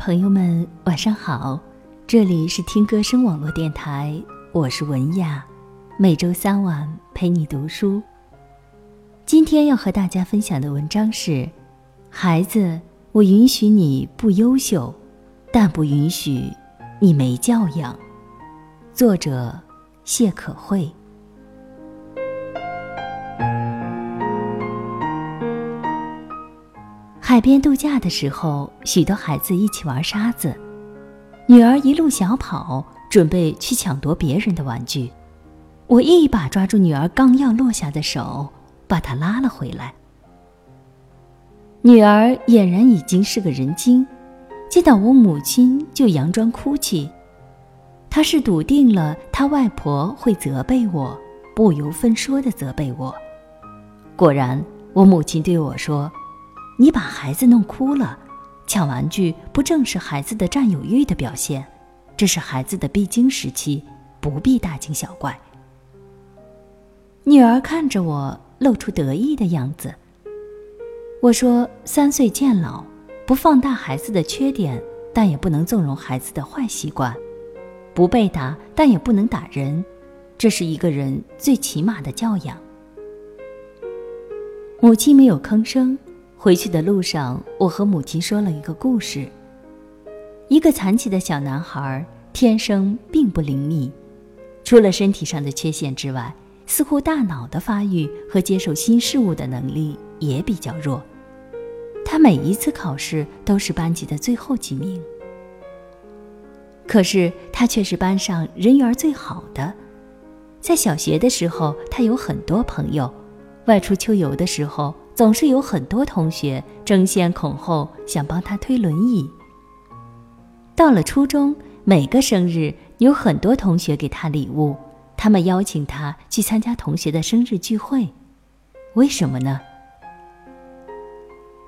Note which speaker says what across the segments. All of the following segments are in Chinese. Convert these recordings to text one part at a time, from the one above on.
Speaker 1: 朋友们，晚上好！这里是听歌声网络电台，我是文雅，每周三晚陪你读书。今天要和大家分享的文章是：孩子，我允许你不优秀，但不允许你没教养。作者：谢可慧。海边度假的时候，许多孩子一起玩沙子。女儿一路小跑，准备去抢夺别人的玩具。我一把抓住女儿刚要落下的手，把她拉了回来。女儿俨然已经是个人精，见到我母亲就佯装哭泣。她是笃定了她外婆会责备我，不由分说的责备我。果然，我母亲对我说。你把孩子弄哭了，抢玩具不正是孩子的占有欲的表现？这是孩子的必经时期，不必大惊小怪。女儿看着我，露出得意的样子。我说：“三岁见老，不放大孩子的缺点，但也不能纵容孩子的坏习惯；不被打，但也不能打人，这是一个人最起码的教养。”母亲没有吭声。回去的路上，我和母亲说了一个故事。一个残疾的小男孩，天生并不灵敏，除了身体上的缺陷之外，似乎大脑的发育和接受新事物的能力也比较弱。他每一次考试都是班级的最后几名，可是他却是班上人缘最好的。在小学的时候，他有很多朋友，外出秋游的时候。总是有很多同学争先恐后想帮他推轮椅。到了初中，每个生日有很多同学给他礼物，他们邀请他去参加同学的生日聚会。为什么呢？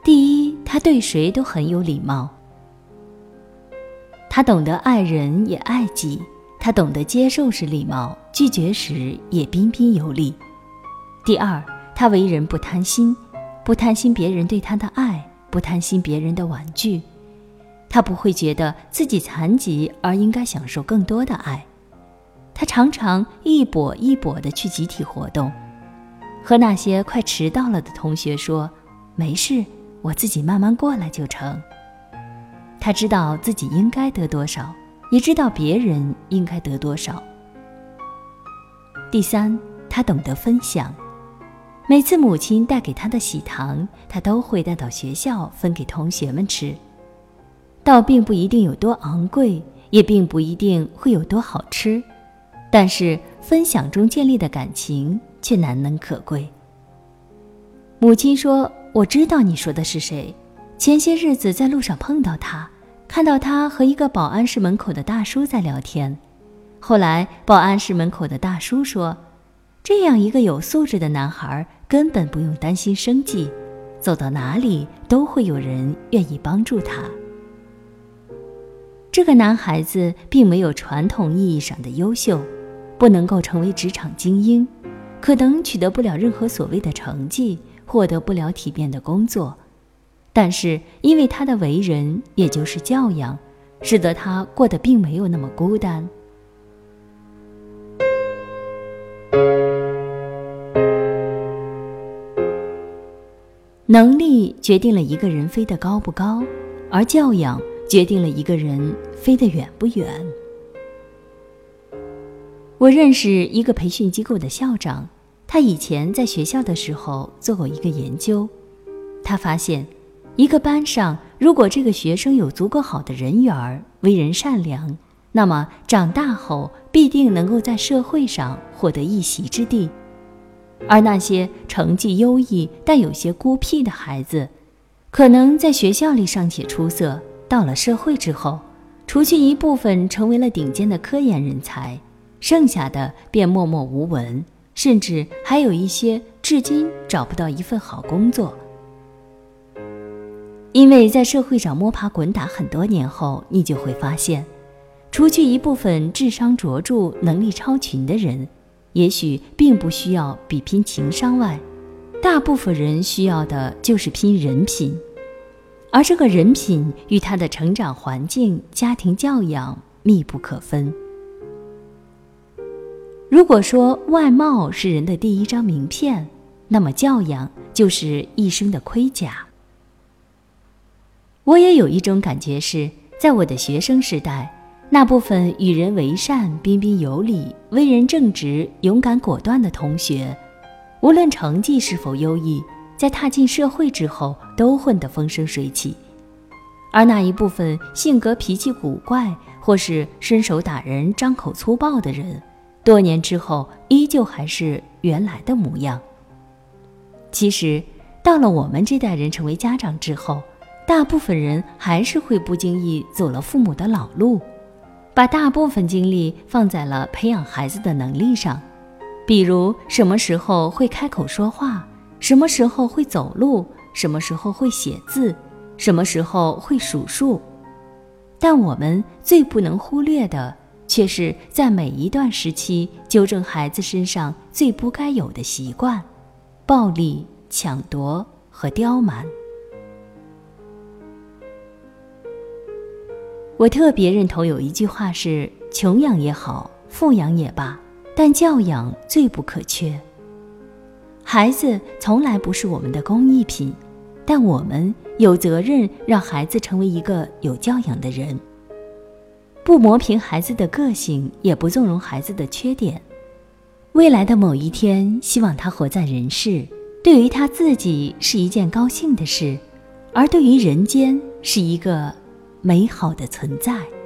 Speaker 1: 第一，他对谁都很有礼貌，他懂得爱人也爱己，他懂得接受时礼貌，拒绝时也彬彬有礼。第二，他为人不贪心。不贪心别人对他的爱，不贪心别人的玩具，他不会觉得自己残疾而应该享受更多的爱。他常常一跛一跛地去集体活动，和那些快迟到了的同学说：“没事，我自己慢慢过来就成。”他知道自己应该得多少，也知道别人应该得多少。第三，他懂得分享。每次母亲带给他的喜糖，他都会带到学校分给同学们吃。倒并不一定有多昂贵，也并不一定会有多好吃，但是分享中建立的感情却难能可贵。母亲说：“我知道你说的是谁。前些日子在路上碰到他，看到他和一个保安室门口的大叔在聊天。后来保安室门口的大叔说。”这样一个有素质的男孩，根本不用担心生计，走到哪里都会有人愿意帮助他。这个男孩子并没有传统意义上的优秀，不能够成为职场精英，可能取得不了任何所谓的成绩，获得不了体面的工作，但是因为他的为人，也就是教养，使得他过得并没有那么孤单。能力决定了一个人飞得高不高，而教养决定了一个人飞得远不远。我认识一个培训机构的校长，他以前在学校的时候做过一个研究，他发现，一个班上如果这个学生有足够好的人缘，为人善良，那么长大后必定能够在社会上获得一席之地。而那些成绩优异但有些孤僻的孩子，可能在学校里尚且出色，到了社会之后，除去一部分成为了顶尖的科研人才，剩下的便默默无闻，甚至还有一些至今找不到一份好工作。因为在社会上摸爬滚打很多年后，你就会发现，除去一部分智商卓著、能力超群的人。也许并不需要比拼情商外，大部分人需要的就是拼人品。而这个人品与他的成长环境、家庭教养密不可分。如果说外貌是人的第一张名片，那么教养就是一生的盔甲。我也有一种感觉是，在我的学生时代，那部分与人为善、彬彬有礼、为人正直、勇敢果断的同学，无论成绩是否优异，在踏进社会之后都混得风生水起；而那一部分性格脾气古怪，或是伸手打人、张口粗暴的人，多年之后，依旧还是原来的模样。其实，到了我们这代人成为家长之后，大部分人还是会不经意走了父母的老路，把大部分精力放在了培养孩子的能力上，比如什么时候会开口说话，什么时候会走路，什么时候会写字，什么时候会数数。但我们最不能忽略的。却是在每一段时期纠正孩子身上最不该有的习惯：暴力、抢夺和刁蛮。我特别认同有一句话是：穷养也好，富养也罢，但教养最不可缺。孩子从来不是我们的工艺品，但我们有责任让孩子成为一个有教养的人。不磨平孩子的个性，也不纵容孩子的缺点。未来的某一天，希望他活在人世，对于他自己是一件高兴的事，而对于人间是一个美好的存在。